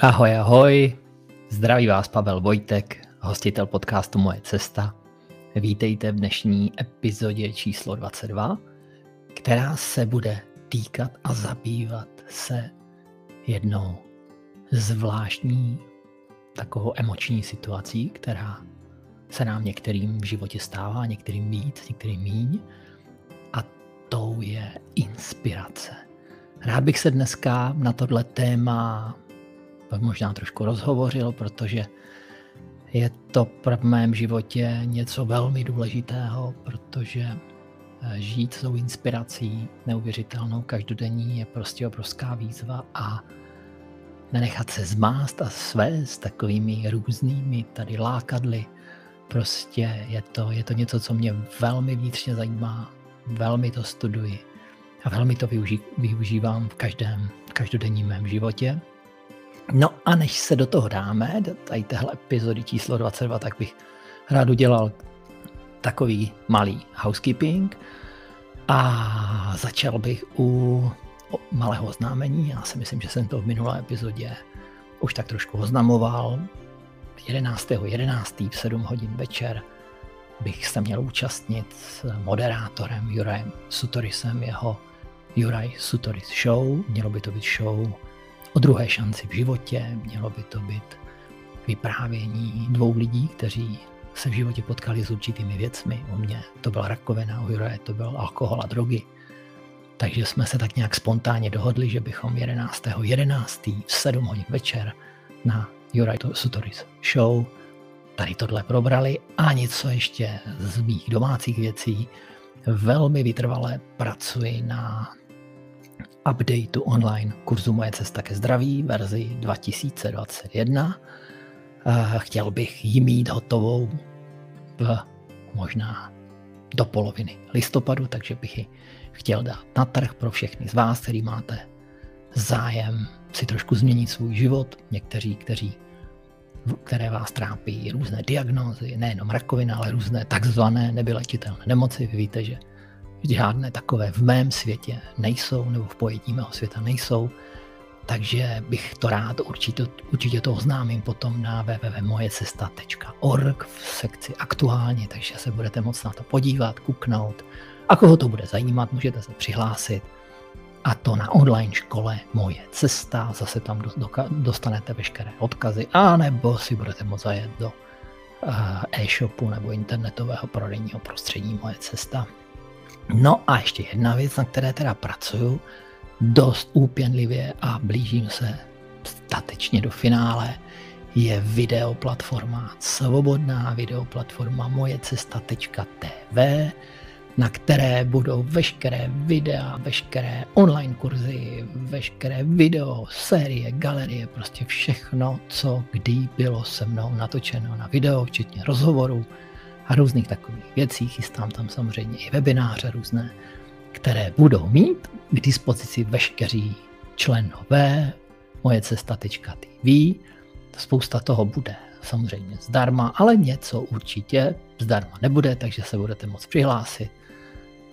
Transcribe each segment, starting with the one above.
Ahoj, ahoj. Zdraví vás Pavel Vojtek, hostitel podcastu Moje cesta. Vítejte v dnešní epizodě číslo 22, která se bude týkat a zabývat se jednou zvláštní takovou emoční situací, která se nám některým v životě stává, některým víc, některým míň. A tou je inspirace. Rád bych se dneska na tohle téma možná trošku rozhovořil, protože je to v mém životě něco velmi důležitého, protože eh, žít s tou inspirací neuvěřitelnou každodenní je prostě obrovská výzva a nenechat se zmást a svést takovými různými tady lákadly. Prostě je to, je to něco, co mě velmi vnitřně zajímá, velmi to studuji a velmi to využí, využívám v každém v každodenním mém životě. No a než se do toho dáme, do tady téhle epizody číslo 22, tak bych rád udělal takový malý housekeeping a začal bych u malého oznámení. Já si myslím, že jsem to v minulé epizodě už tak trošku oznamoval. 11.11. 11. v 7 hodin večer bych se měl účastnit s moderátorem Jurajem Sutorisem jeho Juraj Sutoris Show. Mělo by to být show o druhé šanci v životě, mělo by to být vyprávění dvou lidí, kteří se v životě potkali s určitými věcmi. U mě to byla rakovina, u Juraje to byl alkohol a drogy. Takže jsme se tak nějak spontánně dohodli, že bychom 11. 11. v 7 hodin večer na Juraj Sutoris show tady tohle probrali a něco ještě z mých domácích věcí. Velmi vytrvale pracuji na updateu online kurzu Moje cesta ke zdraví verzi 2021. Chtěl bych ji mít hotovou v možná do poloviny listopadu, takže bych ji chtěl dát na trh pro všechny z vás, který máte zájem si trošku změnit svůj život. Někteří, kteří, které vás trápí různé diagnózy, nejenom rakovina, ale různé takzvané nebylečitelné nemoci. Vy víte, že žádné takové v mém světě nejsou, nebo v pojetí mého světa nejsou, takže bych to rád určitě, určitě to oznámím potom na www.mojecesta.org v sekci aktuálně, takže se budete moct na to podívat, kuknout. A koho to bude zajímat, můžete se přihlásit. A to na online škole Moje cesta, zase tam dostanete veškeré odkazy, anebo si budete moct zajet do eh, e-shopu nebo internetového prodejního prostředí Moje cesta No a ještě jedna věc, na které teda pracuju dost úpěnlivě a blížím se statečně do finále, je videoplatforma, svobodná videoplatforma mojecesta.tv, na které budou veškeré videa, veškeré online kurzy, veškeré video, série, galerie, prostě všechno, co kdy bylo se mnou natočeno na video, včetně rozhovorů, a různých takových věcí. Chystám tam samozřejmě i webináře různé, které budou mít k dispozici veškeří členové moje cesta.tv. Spousta toho bude samozřejmě zdarma, ale něco určitě zdarma nebude, takže se budete moct přihlásit.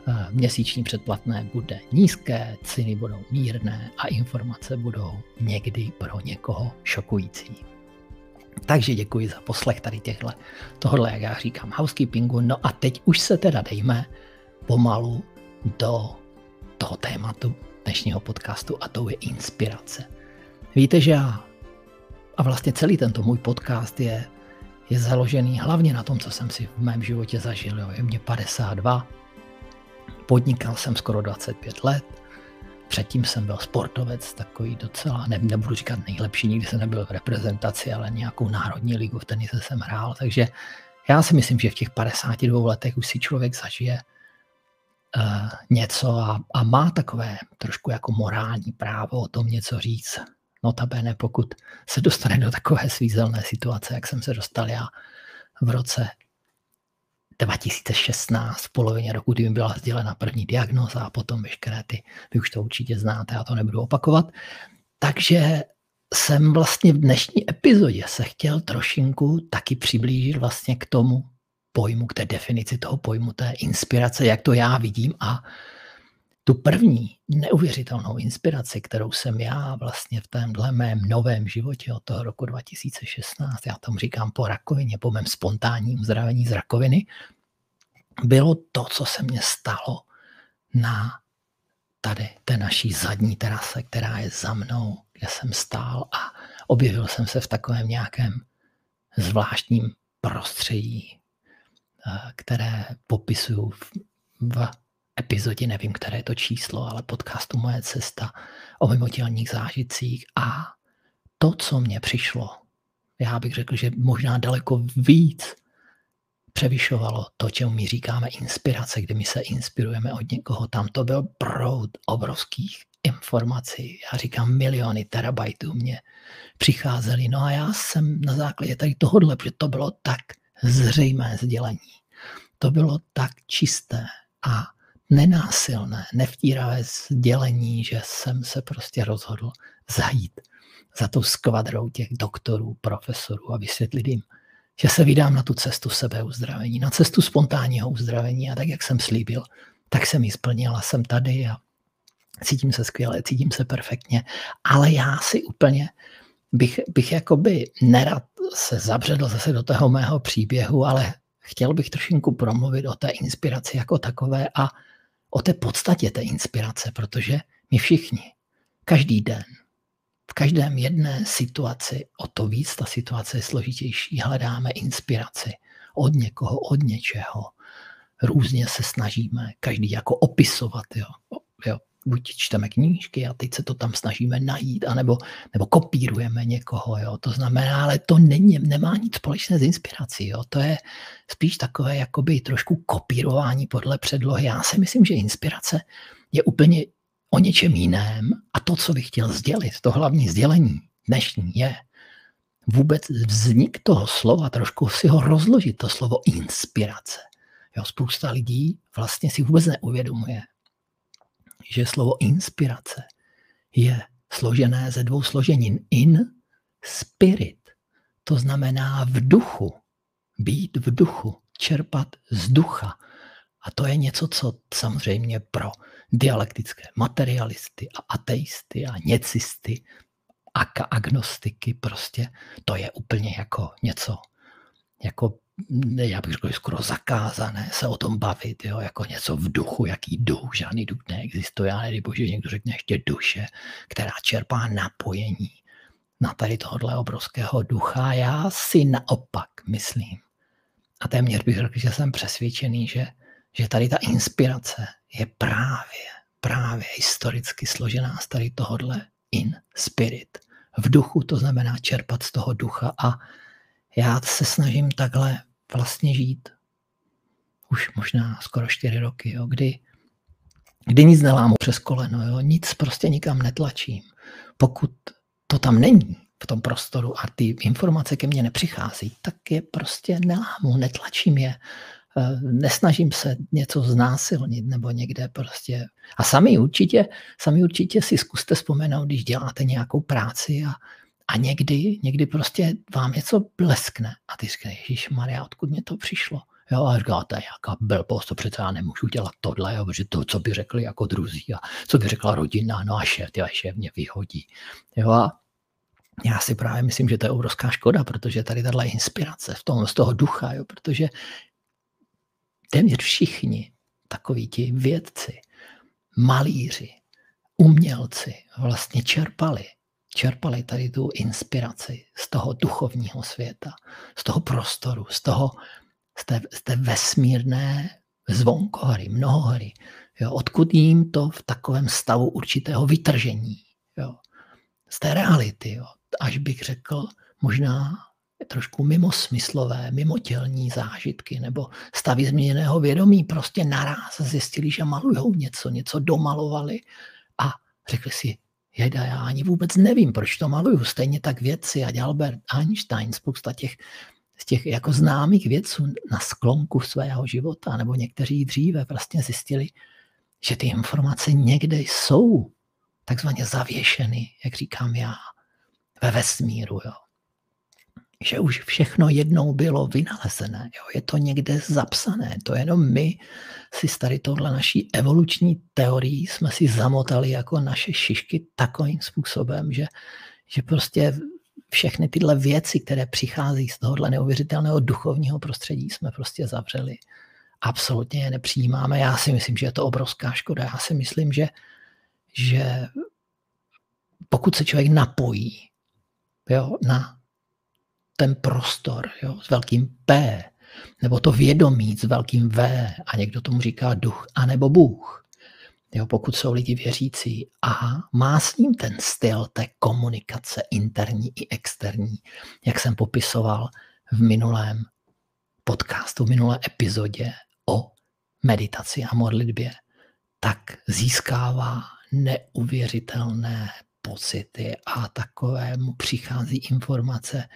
Eh, měsíční předplatné bude nízké, ceny budou mírné a informace budou někdy pro někoho šokující. Takže děkuji za poslech tady těchto, tohle, jak já říkám, housekeepingu. No a teď už se teda dejme pomalu do toho tématu dnešního podcastu a to je inspirace. Víte, že já a vlastně celý tento můj podcast je, je založený hlavně na tom, co jsem si v mém životě zažil. Jo. Je mě 52, podnikal jsem skoro 25 let, Předtím jsem byl sportovec, takový docela, ne, nebudu říkat nejlepší, nikdy jsem nebyl v reprezentaci, ale nějakou národní ligu v tenise jsem hrál, takže já si myslím, že v těch 52 letech už si člověk zažije uh, něco a, a má takové trošku jako morální právo o tom něco říct. Notabene, pokud se dostane do takové svízelné situace, jak jsem se dostal já v roce 2016 v polovině roku, kdy mi byla sdělena první diagnoza a potom veškeré ty, vy už to určitě znáte, já to nebudu opakovat. Takže jsem vlastně v dnešní epizodě se chtěl trošinku taky přiblížit vlastně k tomu pojmu, k té definici toho pojmu, té inspirace, jak to já vidím a tu první neuvěřitelnou inspiraci, kterou jsem já vlastně v témhle mém novém životě od toho roku 2016, já tomu říkám po rakovině, po mém spontánním zdravení z rakoviny, bylo to, co se mně stalo na tady té naší zadní terase, která je za mnou, kde jsem stál a objevil jsem se v takovém nějakém zvláštním prostředí, eh, které popisuju v, v epizodě, nevím, které je to číslo, ale podcastu Moje cesta o mimotělních zážitcích a to, co mně přišlo, já bych řekl, že možná daleko víc převyšovalo to, čemu my říkáme inspirace, kdy my se inspirujeme od někoho. Tam to byl proud obrovských informací. Já říkám miliony terabajtů mě přicházely. No a já jsem na základě tady tohohle, protože to bylo tak zřejmé sdělení. To bylo tak čisté a nenásilné, nevtíravé sdělení, že jsem se prostě rozhodl zajít za tou skvadrou těch doktorů, profesorů a vysvětlit jim, že se vydám na tu cestu sebeuzdravení, na cestu spontánního uzdravení. A tak, jak jsem slíbil, tak jsem ji splnil a jsem tady a cítím se skvěle, cítím se perfektně, ale já si úplně bych, bych jakoby nerad se zabředl zase do toho mého příběhu, ale chtěl bych trošinku promluvit o té inspiraci jako takové a o té podstatě té inspirace, protože my všichni, každý den, v každém jedné situaci, o to víc ta situace je složitější, hledáme inspiraci od někoho, od něčeho. Různě se snažíme každý jako opisovat. Jo. Buď čteme knížky a teď se to tam snažíme najít, anebo, nebo kopírujeme někoho. Jo. To znamená, ale to není, nemá nic společné s inspirací. Jo. To je spíš takové jakoby trošku kopírování podle předlohy. Já si myslím, že inspirace je úplně o něčem jiném a to, co bych chtěl sdělit, to hlavní sdělení dnešní je vůbec vznik toho slova, trošku si ho rozložit, to slovo inspirace. Jo, spousta lidí vlastně si vůbec neuvědomuje, že slovo inspirace je složené ze dvou složenin. In, spirit, to znamená v duchu, být v duchu, čerpat z ducha. A to je něco, co samozřejmě pro dialektické materialisty a ateisty a něcisty a agnostiky prostě, to je úplně jako něco, jako já bych řekl, skoro zakázané se o tom bavit, jo, jako něco v duchu, jaký duch, žádný duch neexistuje, ale bože, někdo řekne ještě duše, která čerpá napojení na tady tohohle obrovského ducha. Já si naopak myslím, a téměř bych řekl, že jsem přesvědčený, že že tady ta inspirace je právě, právě historicky složená z tady tohodle in spirit. V duchu to znamená čerpat z toho ducha a já se snažím takhle vlastně žít už možná skoro čtyři roky, jo, kdy, kdy nic nelámu přes koleno, jo, nic prostě nikam netlačím. Pokud to tam není v tom prostoru a ty informace ke mně nepřichází, tak je prostě nelámu, netlačím je, Eh, nesnažím se něco znásilnit nebo někde prostě. A sami určitě, sami určitě si zkuste vzpomenout, když děláte nějakou práci a, a někdy, někdy prostě vám něco bleskne. A ty říkáte, Ježíš Maria, odkud mě to přišlo? Jo, a říkáte, jaká blbost, to přece já nemůžu dělat tohle, jo, protože to, co by řekli jako druzí a co by řekla rodina, no a šéf, ty šéf mě vyhodí. Jo, a já si právě myslím, že to je obrovská škoda, protože tady tahle inspirace v tom, z toho ducha, jo, protože téměř všichni takoví ti vědci, malíři, umělci vlastně čerpali, čerpali tady tu inspiraci z toho duchovního světa, z toho prostoru, z toho, z té, z té vesmírné zvonkohry, mnohohry, jo, odkud jim to v takovém stavu určitého vytržení, jo, z té reality, jo, až bych řekl možná trošku mimo smyslové, mimo tělní zážitky nebo stavy změněného vědomí. Prostě naraz zjistili, že malujou něco, něco domalovali a řekli si, jeda, já ani vůbec nevím, proč to maluju. Stejně tak vědci a Albert Einstein, spousta těch, z těch jako známých vědců na sklonku svého života, nebo někteří dříve vlastně zjistili, že ty informace někde jsou takzvaně zavěšeny, jak říkám já, ve vesmíru. Jo že už všechno jednou bylo vynalezené. Jo? Je to někde zapsané. To jenom my si tady tohle naší evoluční teorii jsme si zamotali jako naše šišky takovým způsobem, že, že prostě všechny tyhle věci, které přichází z tohohle neuvěřitelného duchovního prostředí, jsme prostě zavřeli. Absolutně je nepřijímáme. Já si myslím, že je to obrovská škoda. Já si myslím, že, že pokud se člověk napojí jo, na ten prostor jo, s velkým P, nebo to vědomí s velkým V, a někdo tomu říká duch, anebo Bůh. Jo, pokud jsou lidi věřící a má s ním ten styl té komunikace interní i externí, jak jsem popisoval v minulém podcastu, v minulé epizodě o meditaci a modlitbě, tak získává neuvěřitelné pocity a takovému přichází informace,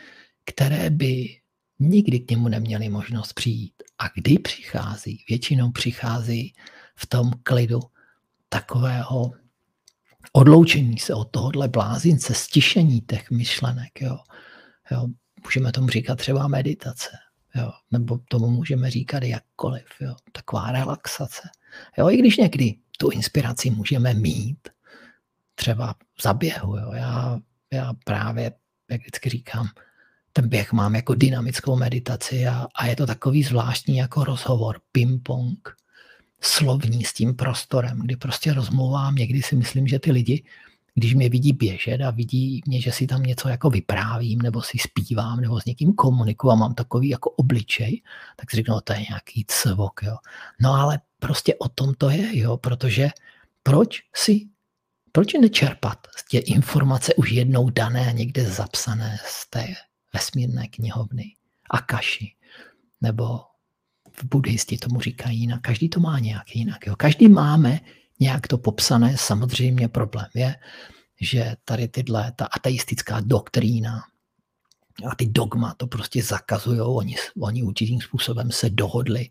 které by nikdy k němu neměli možnost přijít. A kdy přichází? Většinou přichází v tom klidu takového odloučení se od tohohle blázince, stišení těch myšlenek. Jo. Jo. Můžeme tomu říkat třeba meditace, jo. nebo tomu můžeme říkat jakkoliv. Jo. Taková relaxace. Jo. I když někdy tu inspiraci můžeme mít, třeba v zaběhu. Jo. Já, já právě, jak vždycky říkám, ten běh mám jako dynamickou meditaci a, a je to takový zvláštní jako rozhovor, ping-pong, slovní s tím prostorem, kdy prostě rozmluvám, někdy si myslím, že ty lidi, když mě vidí běžet a vidí mě, že si tam něco jako vyprávím, nebo si zpívám, nebo s někým komunikuju a mám takový jako obličej, tak si řeknu, no, to je nějaký cvok, jo. No ale prostě o tom to je, jo, protože proč si proč nečerpat z tě informace už jednou dané, někde zapsané z té vesmírné knihovny, Akaši, nebo v buddhisti tomu říkají jinak. Každý to má nějak jinak. Jo. Každý máme nějak to popsané. Samozřejmě problém je, že tady tyhle, ta ateistická doktrína a ty dogma to prostě zakazují. Oni, oni určitým způsobem se dohodli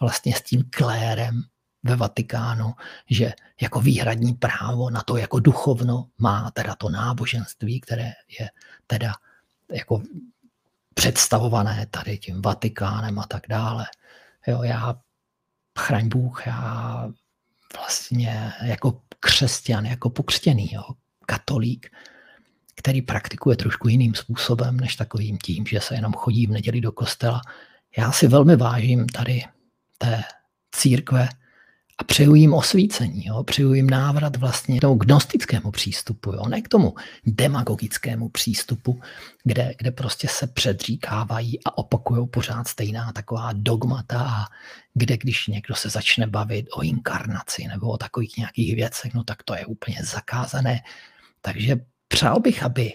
vlastně s tím klérem ve Vatikánu, že jako výhradní právo na to jako duchovno má teda to náboženství, které je teda jako představované tady tím Vatikánem a tak dále. Jo, já, chraň Bůh, já vlastně jako křesťan, jako pokřtěný, jo, katolík, který praktikuje trošku jiným způsobem, než takovým tím, že se jenom chodí v neděli do kostela. Já si velmi vážím tady té církve, a přeju jim osvícení, jo? přeju jim návrat vlastně k tomu gnostickému přístupu, jo? ne k tomu demagogickému přístupu, kde, kde prostě se předříkávají a opakují pořád stejná taková dogmata a kde když někdo se začne bavit o inkarnaci nebo o takových nějakých věcech, no tak to je úplně zakázané. Takže přál bych, aby,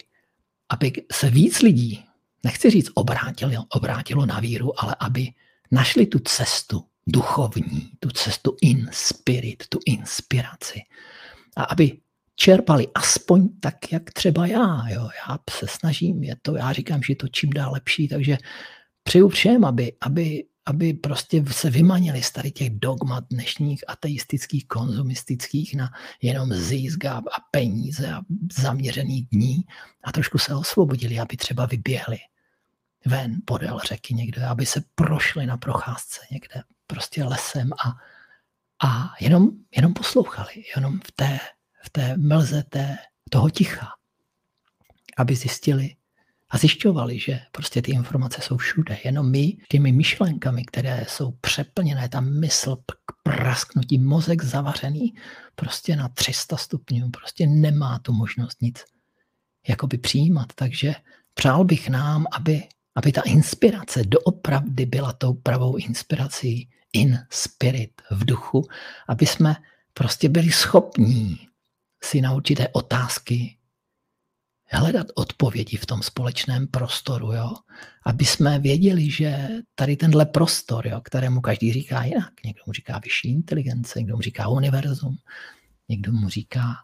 aby se víc lidí, nechci říct obrátilo, obrátilo na víru, ale aby našli tu cestu, duchovní, tu cestu in spirit, tu inspiraci. A aby čerpali aspoň tak, jak třeba já. Jo. Já se snažím, je to, já říkám, že je to čím dál lepší, takže přeju všem, aby, aby, aby prostě se vymanili z tady těch dogmat dnešních ateistických, konzumistických na jenom zisk a, a peníze a zaměřený dní a trošku se osvobodili, aby třeba vyběhli ven podél řeky někde, aby se prošli na procházce někde prostě lesem a, a jenom, jenom poslouchali, jenom v té, v té mlze té, toho ticha, aby zjistili a zjišťovali, že prostě ty informace jsou všude. Jenom my těmi myšlenkami, které jsou přeplněné, ta mysl k prasknutí, mozek zavařený prostě na 300 stupňů, prostě nemá tu možnost nic jakoby přijímat. Takže přál bych nám, aby aby ta inspirace doopravdy byla tou pravou inspirací in spirit, v duchu, aby jsme prostě byli schopní si na určité otázky hledat odpovědi v tom společném prostoru, jo? aby jsme věděli, že tady tenhle prostor, jo, kterému každý říká jinak, někdo mu říká vyšší inteligence, někdo mu říká univerzum, někdo mu říká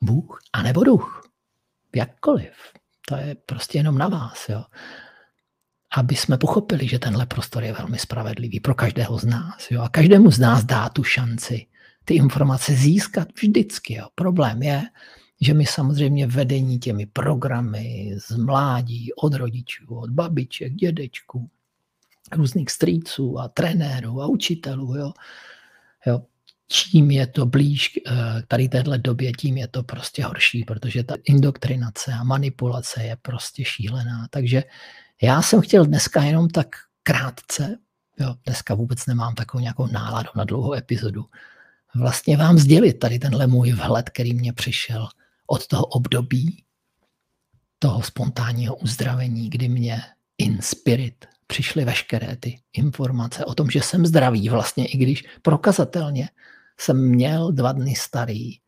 Bůh, anebo duch, jakkoliv. To je prostě jenom na vás. Jo? Aby jsme pochopili, že tenhle prostor je velmi spravedlivý pro každého z nás. Jo? A každému z nás dá tu šanci ty informace získat vždycky. Jo? Problém je, že my samozřejmě vedení těmi programy z mládí, od rodičů, od babiček, dědečků, různých strýců a trenérů a učitelů, jo, jo, čím je to blíž eh, tady téhle době, tím je to prostě horší, protože ta indoktrinace a manipulace je prostě šílená. Takže já jsem chtěl dneska jenom tak krátce, jo, dneska vůbec nemám takovou nějakou náladu na dlouhou epizodu, vlastně vám sdělit tady tenhle můj vhled, který mě přišel od toho období toho spontánního uzdravení, kdy mě in spirit přišly veškeré ty informace o tom, že jsem zdravý vlastně, i když prokazatelně jsem měl dva dny starý,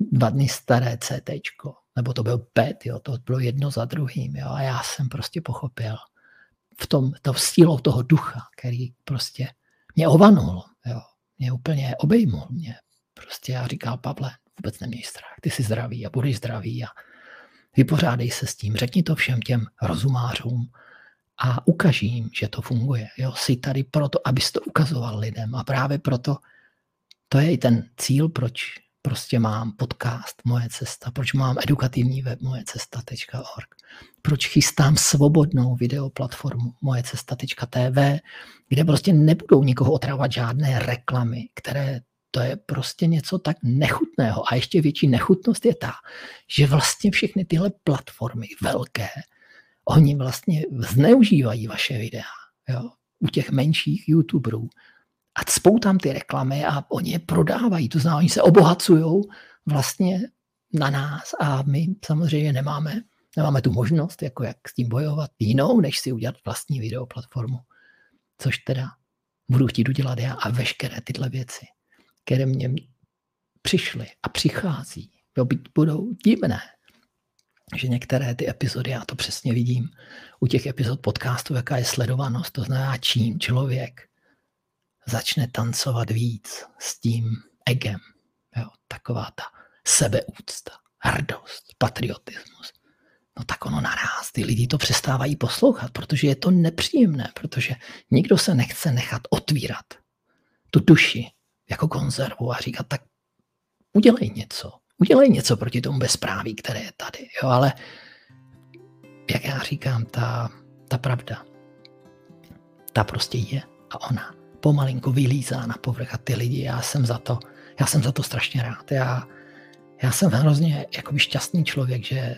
dva dny staré CT, nebo to byl PET, jo, to bylo jedno za druhým, jo, a já jsem prostě pochopil v tom, to sílou toho ducha, který prostě mě ovanul, jo, mě úplně obejmul, mě prostě já říkal, Pavle, vůbec neměj strach, ty jsi zdravý a budeš zdravý a vypořádej se s tím, řekni to všem těm rozumářům a ukaž jim, že to funguje. Jo, jsi tady proto, abys to ukazoval lidem a právě proto to je i ten cíl, proč prostě mám podcast Moje cesta, proč mám edukativní web mojecesta.org, proč chystám svobodnou videoplatformu mojecesta.tv, kde prostě nebudou nikoho otravovat žádné reklamy, které to je prostě něco tak nechutného. A ještě větší nechutnost je ta, že vlastně všechny tyhle platformy velké, oni vlastně zneužívají vaše videa. Jo? U těch menších youtuberů a cpou tam ty reklamy a oni je prodávají. To znamená, oni se obohacují vlastně na nás a my samozřejmě nemáme, nemáme tu možnost, jako jak s tím bojovat jinou, než si udělat vlastní videoplatformu. Což teda budu chtít udělat já a veškeré tyhle věci, které mě přišly a přichází, budou divné, že některé ty epizody, já to přesně vidím, u těch epizod podcastu, jaká je sledovanost, to znamená, čím člověk začne tancovat víc s tím egem. Jo, taková ta sebeúcta, hrdost, patriotismus. No tak ono naraz, ty lidi to přestávají poslouchat, protože je to nepříjemné, protože nikdo se nechce nechat otvírat tu duši jako konzervu a říkat, tak udělej něco. Udělej něco proti tomu bezpráví, které je tady. Jo, ale jak já říkám, ta, ta pravda, ta prostě je a ona pomalinku vylízá na povrch a ty lidi, já jsem za to, já jsem za to strašně rád. Já, já jsem hrozně jakoby šťastný člověk, že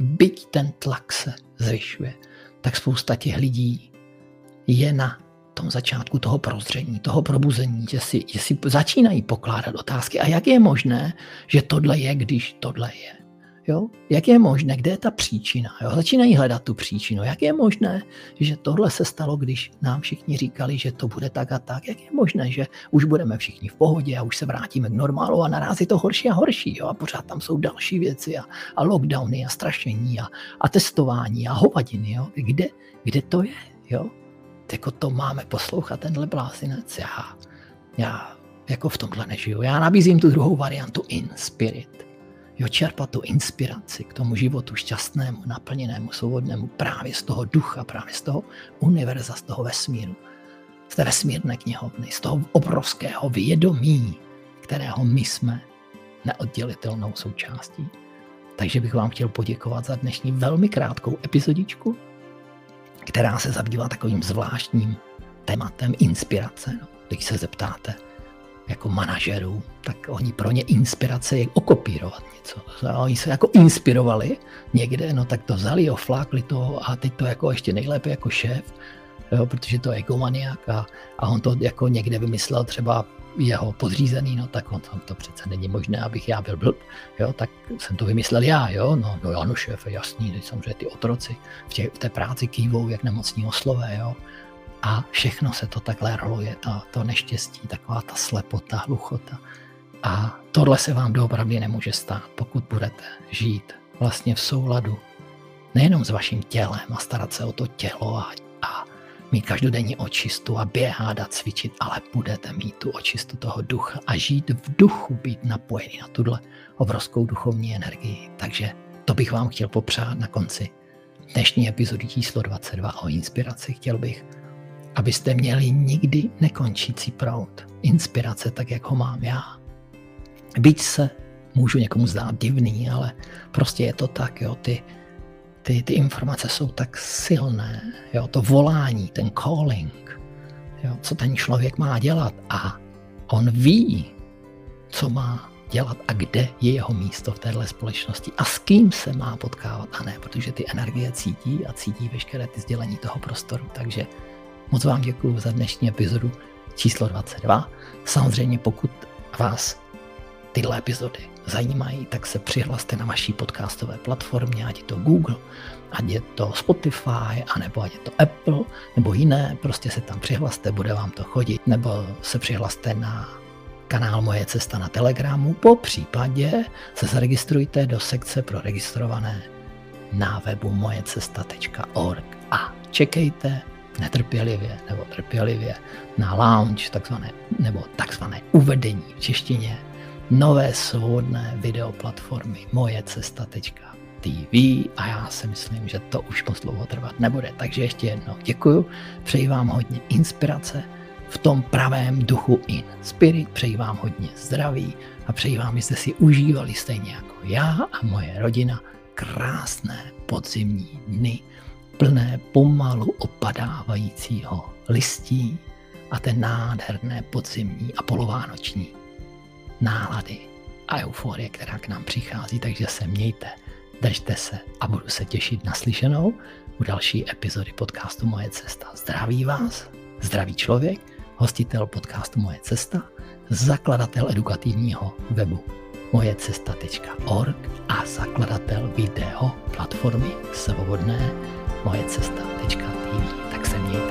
byť ten tlak se zvyšuje, tak spousta těch lidí je na tom začátku toho prozření, toho probuzení, že si, že si začínají pokládat otázky. A jak je možné, že tohle je, když tohle je? Jo? Jak je možné, kde je ta příčina? Jo? Začínají hledat tu příčinu. Jak je možné, že tohle se stalo, když nám všichni říkali, že to bude tak a tak? Jak je možné, že už budeme všichni v pohodě a už se vrátíme k normálu a naraz je to horší a horší? Jo? A pořád tam jsou další věci a, a lockdowny a strašení a, a testování a hovadiny. Jo? Kde, kde to je? Jo? Jako to máme poslouchat, tenhle blázinec. Já, já jako v tomhle nežiju. Já nabízím tu druhou variantu in spirit jo, čerpat tu inspiraci k tomu životu šťastnému, naplněnému, svobodnému právě z toho ducha, právě z toho univerza, z toho vesmíru, z té vesmírné knihovny, z toho obrovského vědomí, kterého my jsme neoddělitelnou součástí. Takže bych vám chtěl poděkovat za dnešní velmi krátkou epizodičku, která se zabývá takovým zvláštním tématem inspirace. No, když se zeptáte, jako manažerů, tak oni pro ně inspirace je okopírovat něco. Oni se jako inspirovali někde, no tak to vzali, oflákli to a teď to jako ještě nejlépe jako šéf, jo, protože to je egomaniak a, a on to jako někde vymyslel třeba jeho podřízený, no tak on, to, to přece není možné, abych já byl blb, jo, tak jsem to vymyslel já, jo, no, no ano, šéf, jasný, samozřejmě ty otroci v, tě, v té práci kývou jak nemocní oslové, jo, a všechno se to takhle roluje, to, to neštěstí, taková ta slepota, hluchota. A tohle se vám doopravdy nemůže stát, pokud budete žít vlastně v souladu nejenom s vaším tělem a starat se o to tělo a, a mít každodenní očistu a běhat a cvičit, ale budete mít tu očistu toho ducha a žít v duchu, být napojený na tuhle obrovskou duchovní energii. Takže to bych vám chtěl popřát na konci dnešní epizody číslo 22 o inspiraci. Chtěl bych, abyste měli nikdy nekončící proud, inspirace tak, jak ho mám já. Byť se můžu někomu zdát divný, ale prostě je to tak, jo, ty, ty, ty informace jsou tak silné, jo, to volání, ten calling, jo, co ten člověk má dělat a on ví, co má dělat a kde je jeho místo v téhle společnosti a s kým se má potkávat a ne, protože ty energie cítí a cítí veškeré ty sdělení toho prostoru. Takže moc vám děkuji za dnešní epizodu číslo 22. Samozřejmě pokud vás tyhle epizody zajímají, tak se přihlaste na vaší podcastové platformě, ať je to Google, ať je to Spotify, anebo ať je to Apple, nebo jiné, prostě se tam přihlaste, bude vám to chodit, nebo se přihlaste na kanál Moje cesta na Telegramu, po případě se zaregistrujte do sekce pro registrované na webu mojecesta.org a čekejte netrpělivě nebo trpělivě na launch takzvané, nebo takzvané uvedení v češtině nové svobodné videoplatformy mojecesta.tv a já si myslím, že to už moc dlouho trvat nebude. Takže ještě jednou děkuju, přeji vám hodně inspirace v tom pravém duchu in spirit, přeji vám hodně zdraví a přeji vám, abyste si užívali stejně jako já a moje rodina krásné podzimní dny, plné pomalu opadávajícího listí a ten nádherné podzimní a polovánoční nálady a euforie, která k nám přichází, takže se mějte, držte se a budu se těšit na slyšenou u další epizody podcastu Moje cesta. Zdraví vás, zdravý člověk, hostitel podcastu Moje cesta, zakladatel edukativního webu mojecesta.org a zakladatel video platformy svobodné mojecesta.tv. Tak se mějte.